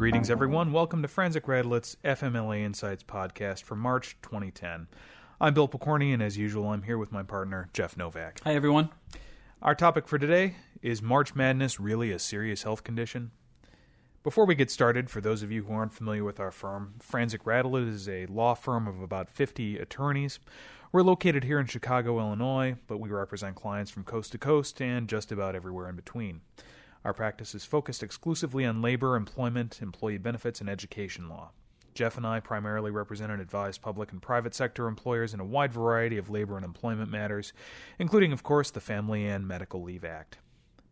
Greetings, everyone. Welcome to Franczek Radelet's FMLA Insights podcast for March 2010. I'm Bill Pokorny, and as usual, I'm here with my partner, Jeff Nowak. Hi, everyone. Our topic for today is March Madness really a serious health condition? Before we get started, for those of you who aren't familiar with our firm, Franczek Radelet is a law firm of about 50 attorneys. We're located here in Chicago, Illinois, but we represent clients from coast to coast and just about everywhere in between. Our practice is focused exclusively on labor, employment, employee benefits, and education law. Jeff and I primarily represent and advise public and private sector employers in a wide variety of labor and employment matters, including, of course, the Family and Medical Leave Act.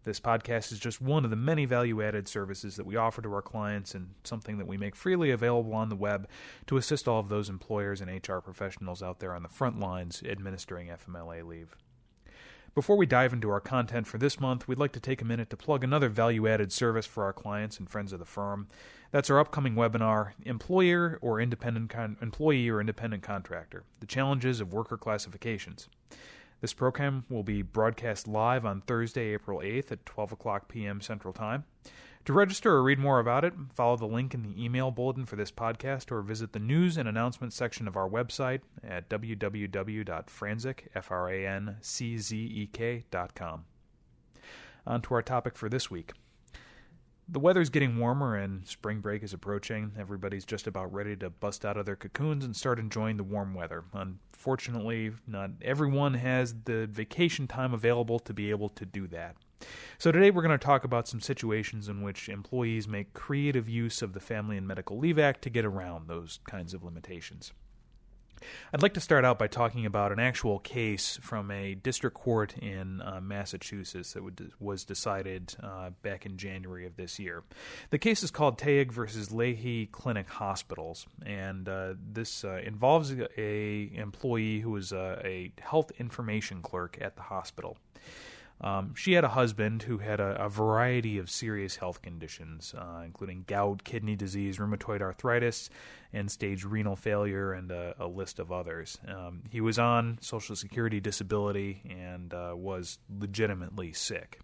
This podcast is just one of the many value added services that we offer to our clients and something that we make freely available on the web to assist all of those employers and HR professionals out there on the front lines administering FMLA leave. Before we dive into our content for this month, we'd like to take a minute to plug another value added service for our clients and friends of the firm. That's our upcoming webinar, Employer or Independent Con- Employee or Independent Contractor: The Challenges of Worker Classifications. This program will be broadcast live on Thursday, April 8th at 12 o'clock p.m. Central Time. To register or read more about it, follow the link in the email bulletin for this podcast or visit the news and announcements section of our website at www.franczek.com. On to our topic for this week. The weather's getting warmer and spring break is approaching. Everybody's just about ready to bust out of their cocoons and start enjoying the warm weather. Unfortunately, not everyone has the vacation time available to be able to do that. So, today we're going to talk about some situations in which employees make creative use of the Family and Medical Leave Act to get around those kinds of limitations. I'd like to start out by talking about an actual case from a district court in uh, Massachusetts that would, was decided uh, back in January of this year. The case is called Tayag versus Lahey Clinic Hospitals, and uh, this uh, involves a, a, employee who was a health information clerk at the hospital. Um, she had a husband who had a, a variety of serious health conditions, uh, including gout, kidney disease, rheumatoid arthritis, and stage renal failure, and a, a list of others. Um, he was on Social Security disability and uh, was legitimately sick.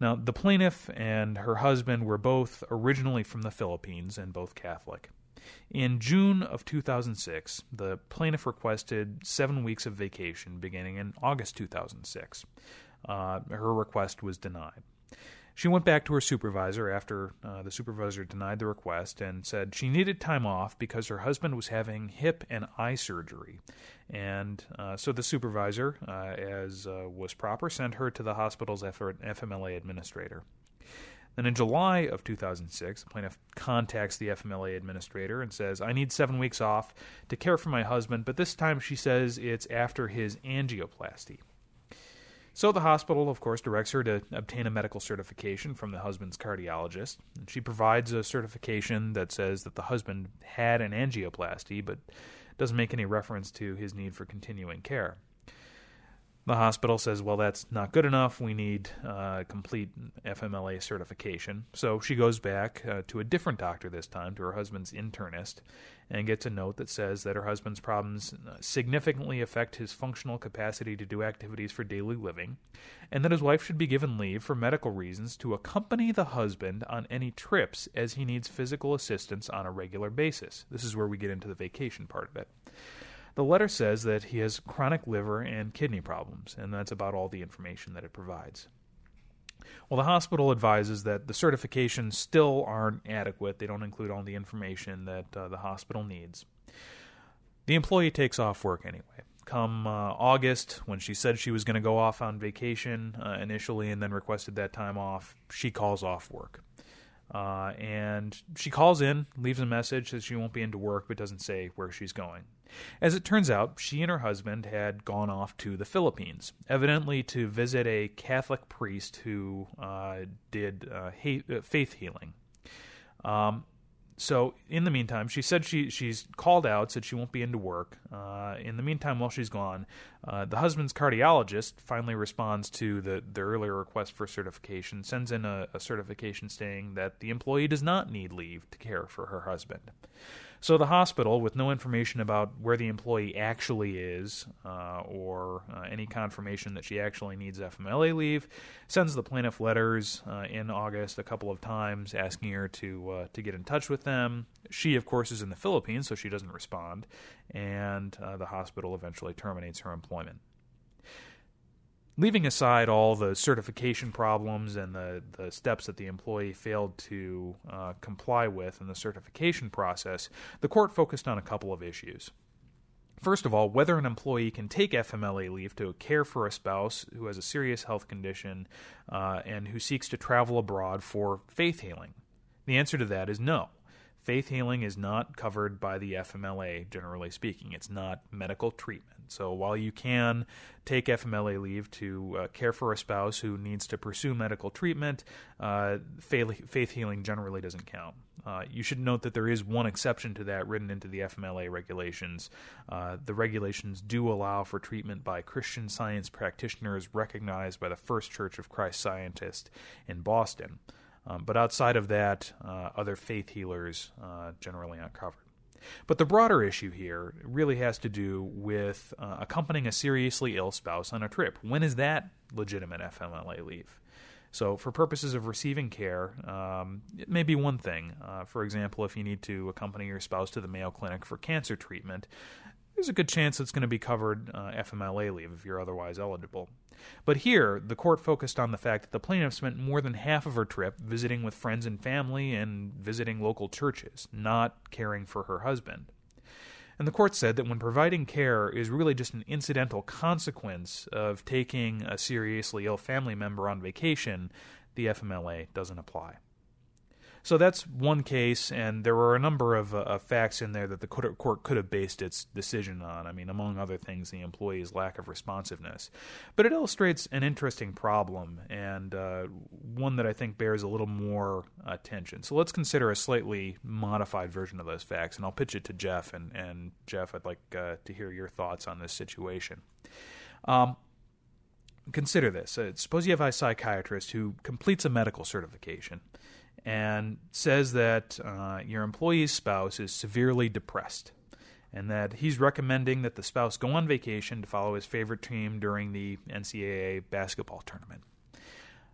Now, the plaintiff and her husband were both originally from the Philippines and both Catholic. In June of 2006, the plaintiff requested seven weeks of vacation beginning in August 2006 uh, her request was denied. She went back to her supervisor after uh, the supervisor denied the request and said she needed time off because her husband was having hip and eye surgery. And uh, so the supervisor, uh, as uh, was proper, sent her to the hospital's FMLA administrator. Then in July of 2006, the plaintiff contacts the FMLA administrator and says, I need seven weeks off to care for my husband, but this time she says it's after his angioplasty. So the hospital, of course, directs her to obtain a medical certification from the husband's cardiologist. She provides a certification that says that the husband had an angioplasty, but doesn't make any reference to his need for continuing care. The hospital says, well, that's not good enough. We need uh, complete FMLA certification. So she goes back uh, to a different doctor this time, to her husband's internist, and gets a note that says that her husband's problems uh, significantly affect his functional capacity to do activities for daily living, and that his wife should be given leave for medical reasons to accompany the husband on any trips as he needs physical assistance on a regular basis. This is where we get into the vacation part of it. The letter says that he has chronic liver and kidney problems, and that's about all the information that it provides. Well, the hospital advises that the certifications still aren't adequate. They don't include all the information that uh, the hospital needs. The employee takes off work anyway. Come uh, August, when she said she was going to go off on vacation uh, initially and then requested that time off, she calls off work. Uh, and she calls in, leaves a message, says she won't be into work, but doesn't say where she's going. As it turns out, she and her husband had gone off to the Philippines, evidently to visit a Catholic priest who uh, did uh, uh faith healing. Um, so in the meantime, she said she she's called out, said she won't be into work. Uh, in the meantime, while she's gone, uh, the husband's cardiologist finally responds to the the earlier request for certification, sends in a, a certification saying that the employee does not need leave to care for her husband. So the hospital, with no information about where the employee actually is uh, or uh, any confirmation that she actually needs FMLA leave, sends the plaintiff letters uh, in August a couple of times asking her to uh, to get in touch with them. She, of course, is in the Philippines, so she doesn't respond, and uh, the hospital eventually terminates her employment leaving aside all the certification problems and the, the steps that the employee failed to uh, comply with in the certification process, the court focused on a couple of issues. First of all, whether an employee can take FMLA leave to care for a spouse who has a serious health condition uh, and who seeks to travel abroad for faith healing. The answer to that is no. Faith healing is not covered by the FMLA, generally speaking. It's not medical treatment. So while you can take FMLA leave to uh, care for a spouse who needs to pursue medical treatment, uh, faith healing generally doesn't count. Uh, you should note that there is one exception to that written into the FMLA regulations. Uh, the regulations do allow for treatment by Christian science practitioners recognized by the First Church of Christ Scientist in Boston. Um, but outside of that, uh, other faith healers uh, generally aren't covered. But the broader issue here really has to do with uh, accompanying a seriously ill spouse on a trip. When is that legitimate FMLA leave? So, for purposes of receiving care, um, it may be one thing. Uh, for example, if you need to accompany your spouse to the Mayo Clinic for cancer treatment, there's a good chance it's going to be covered uh, FMLA leave if you're otherwise eligible. But here, the court focused on the fact that the plaintiff spent more than half of her trip visiting with friends and family and visiting local churches, not caring for her husband. And the court said that when providing care is really just an incidental consequence of taking a seriously ill family member on vacation, the FMLA doesn't apply. So that's one case, and there were a number of, uh, facts in there that the court could have based its decision on. I mean, among other things, the employee's lack of responsiveness. But it illustrates an interesting problem, and uh, one that I think bears a little more attention. So let's consider a slightly modified version of those facts, and I'll pitch it to Jeff. And, and Jeff, I'd like uh, to hear your thoughts on this situation. Um, consider this. Uh, suppose you have a psychiatrist who completes a medical certification and says that uh, your employee's spouse is severely depressed and that he's recommending that the spouse go on vacation to follow his favorite team during the NCAA basketball tournament.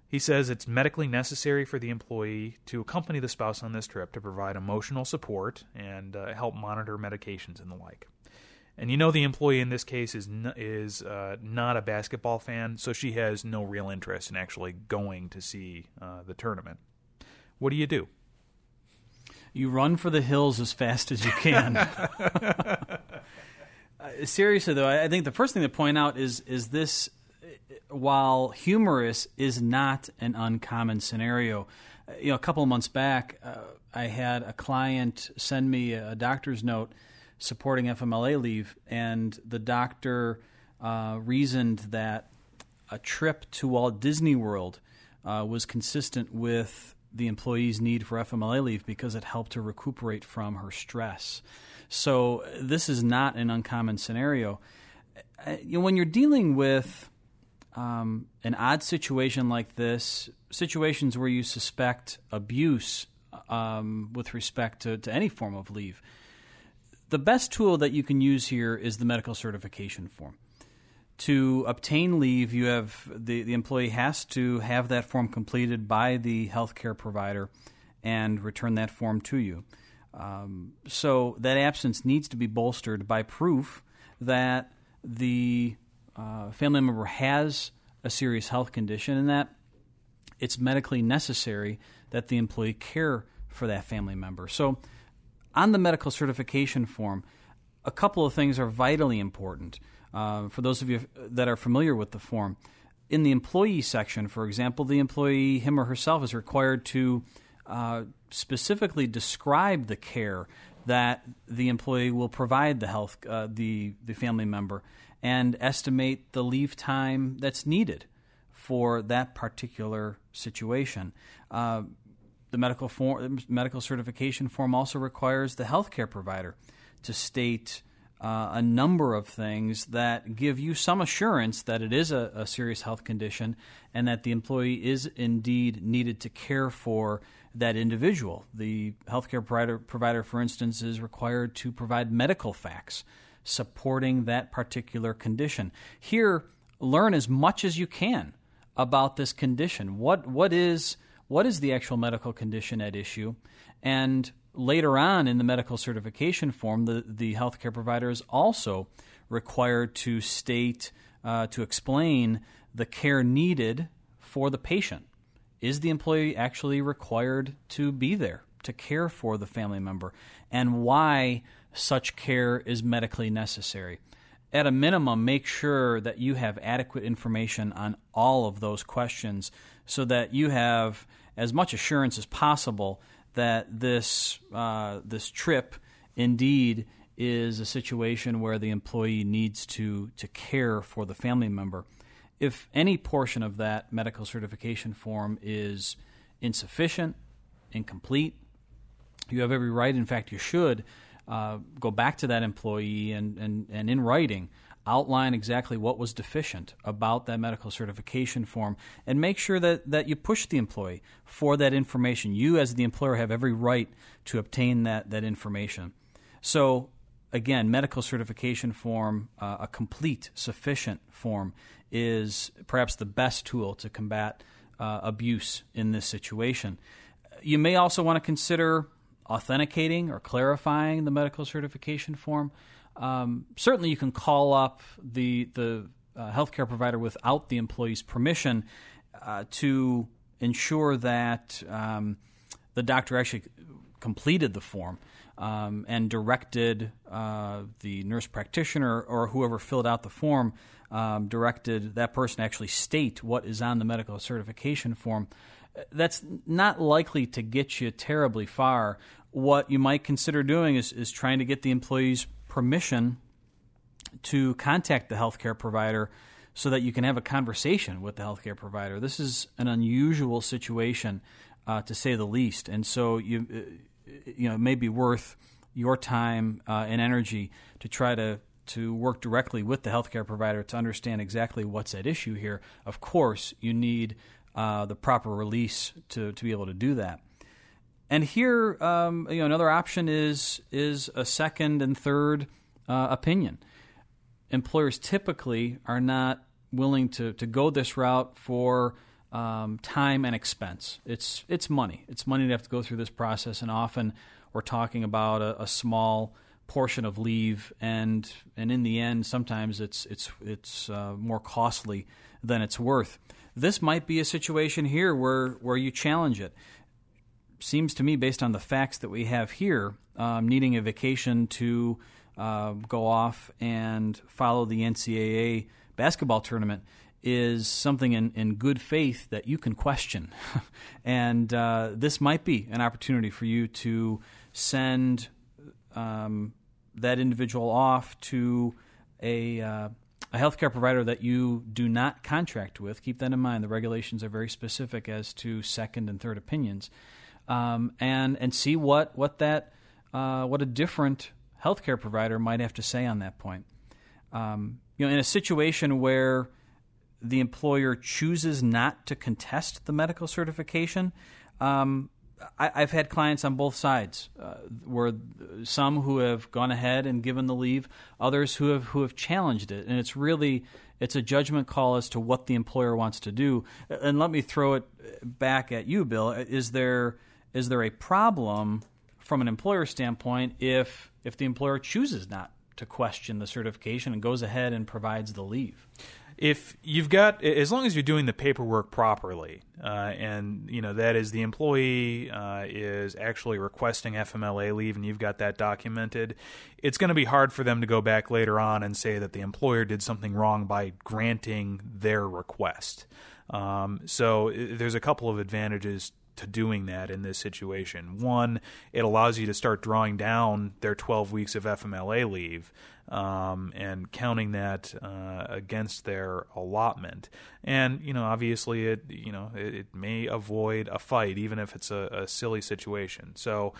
He says it's medically necessary for the employee to accompany the spouse on this trip to provide emotional support and uh, help monitor medications and the like. And you know the employee in this case is n- is uh, not a basketball fan, so she has no real interest in actually going to see uh, the tournament what do you do? You run for the hills as fast as you can. uh, seriously, though, I think the first thing to point out is is this: while humorous, is not an uncommon scenario. Uh, you know, a couple of months back, uh, I had a client send me a doctor's note supporting FMLA leave, and the doctor uh, reasoned that a trip to Walt Disney World uh, was consistent with the employee's need for FMLA leave because it helped her recuperate from her stress. So this is not an uncommon scenario. Uh, when you're dealing with um, an odd situation like this, situations where you suspect abuse um, with respect to, to any form of leave, the best tool that you can use here is the medical certification form to obtain leave, you have the, the employee has to have that form completed by the healthcare provider and return that form to you. Um, so that absence needs to be bolstered by proof that the uh, family member has a serious health condition and that it's medically necessary that the employee care for that family member. So, on the medical certification form, a couple of things are vitally important. Uh, for those of you that are familiar with the form, in the employee section, for example, the employee, him or herself, is required to uh, specifically describe the care that the employee will provide the health uh, the the family member and estimate the leave time that's needed for that particular situation. Uh, the medical form, medical certification form also requires the healthcare provider to state uh, a number of things that give you some assurance that it is a, a, serious health condition and that the employee is indeed needed to care for that individual. The healthcare provider, provider, for instance, is required to provide medical facts supporting that particular condition. Here, learn as much as you can about this condition. What what is what is the actual medical condition at issue? And later on in the medical certification form, the, the healthcare provider is also required to state, uh, to explain the care needed for the patient. Is the employee actually required to be there to care for the family member? And why such care is medically necessary? At a minimum, make sure that you have adequate information on all of those questions so that you have as much assurance as possible that this uh, this trip indeed is a situation where the employee needs to to care for the family member. If any portion of that medical certification form is insufficient, incomplete, you have every right. In fact, you should uh, go back to that employee and, and, and in writing outline exactly what was deficient about that medical certification form and make sure that, that you push the employee for that information. You, as the employer, have every right to obtain that, that information. So, again, medical certification form, uh, a complete, sufficient form, is perhaps the best tool to combat uh, abuse in this situation. You may also want to consider authenticating or clarifying the medical certification form. Um, certainly, you can call up the the uh, healthcare provider without the employee's permission uh, to ensure that um, the doctor actually completed the form um, and directed uh, the nurse practitioner or whoever filled out the form um, directed that person actually state what is on the medical certification form. That's not likely to get you terribly far. What you might consider doing is, is trying to get the employee's permission to contact the healthcare provider so that you can have a conversation with the healthcare provider. This is an unusual situation, uh, to say the least, and so you uh, you know it may be worth your time uh, and energy to try to to work directly with the healthcare provider to understand exactly what's at issue here. Of course, you need uh, the proper release to to be able to do that. And here, um, you know, another option is is a second and third uh, opinion. Employers typically are not willing to, to go this route for um, time and expense. It's it's money. It's money to have to go through this process, and often we're talking about a, a small portion of leave, and and in the end, sometimes it's it's it's uh, more costly than it's worth. This might be a situation here where where you challenge it seems to me, based on the facts that we have here, um, needing a vacation to uh, go off and follow the NCAA basketball tournament is something in, in good faith that you can question. and uh, this might be an opportunity for you to send um, that individual off to a, uh, a healthcare provider that you do not contract with. Keep that in mind. The regulations are very specific as to second and third opinions um, and and see what what that uh, what a different healthcare provider might have to say on that point. Um, you know, in a situation where the employer chooses not to contest the medical certification, um, I, have had clients on both sides, uh, where some who have gone ahead and given the leave, others who have who have challenged it, and it's really it's a judgment call as to what the employer wants to do. And let me throw it back at you, Bill. Is there is there a problem from an employer standpoint if if the employer chooses not to question the certification and goes ahead and provides the leave? if you've got as long as you're doing the paperwork properly uh, and you know that is the employee uh, is actually requesting fmla leave and you've got that documented it's going to be hard for them to go back later on and say that the employer did something wrong by granting their request um, so there's a couple of advantages to doing that in this situation. One, it allows you to start drawing down their 12 weeks of FMLA leave um, and counting that uh, against their allotment. And you know, obviously, it you know it, it may avoid a fight, even if it's a, a silly situation. So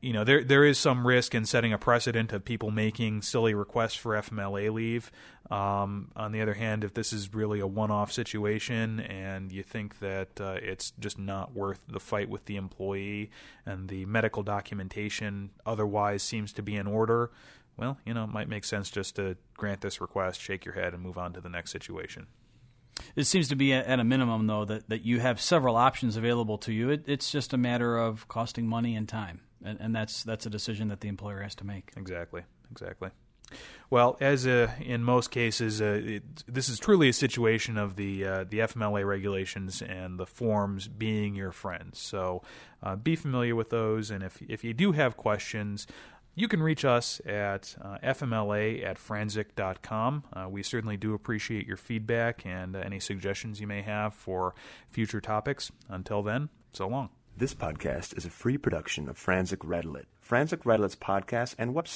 you know there there is some risk in setting a precedent of people making silly requests for FMLA leave. Um, on the other hand, if this is really a one-off situation and you think that uh, it's just not worth the fight with the employee and the medical documentation otherwise seems to be in order, well, you know, it might make sense just to grant this request, shake your head, and move on to the next situation. It seems to be at a minimum, though, that, that you have several options available to you. It, it's just a matter of costing money and time, and, and that's that's a decision that the employer has to make. Exactly, exactly. Well, as uh, in most cases, uh, it, this is truly a situation of the uh, the FMLA regulations and the forms being your friends. So uh, be familiar with those, and if if you do have questions, you can reach us at uh, fmla at franczek.com. Uh, we certainly do appreciate your feedback and any suggestions you may have for future topics. Until then, so long. This podcast is a free production of Franczek Radelet. Franczek Radelet's podcast and website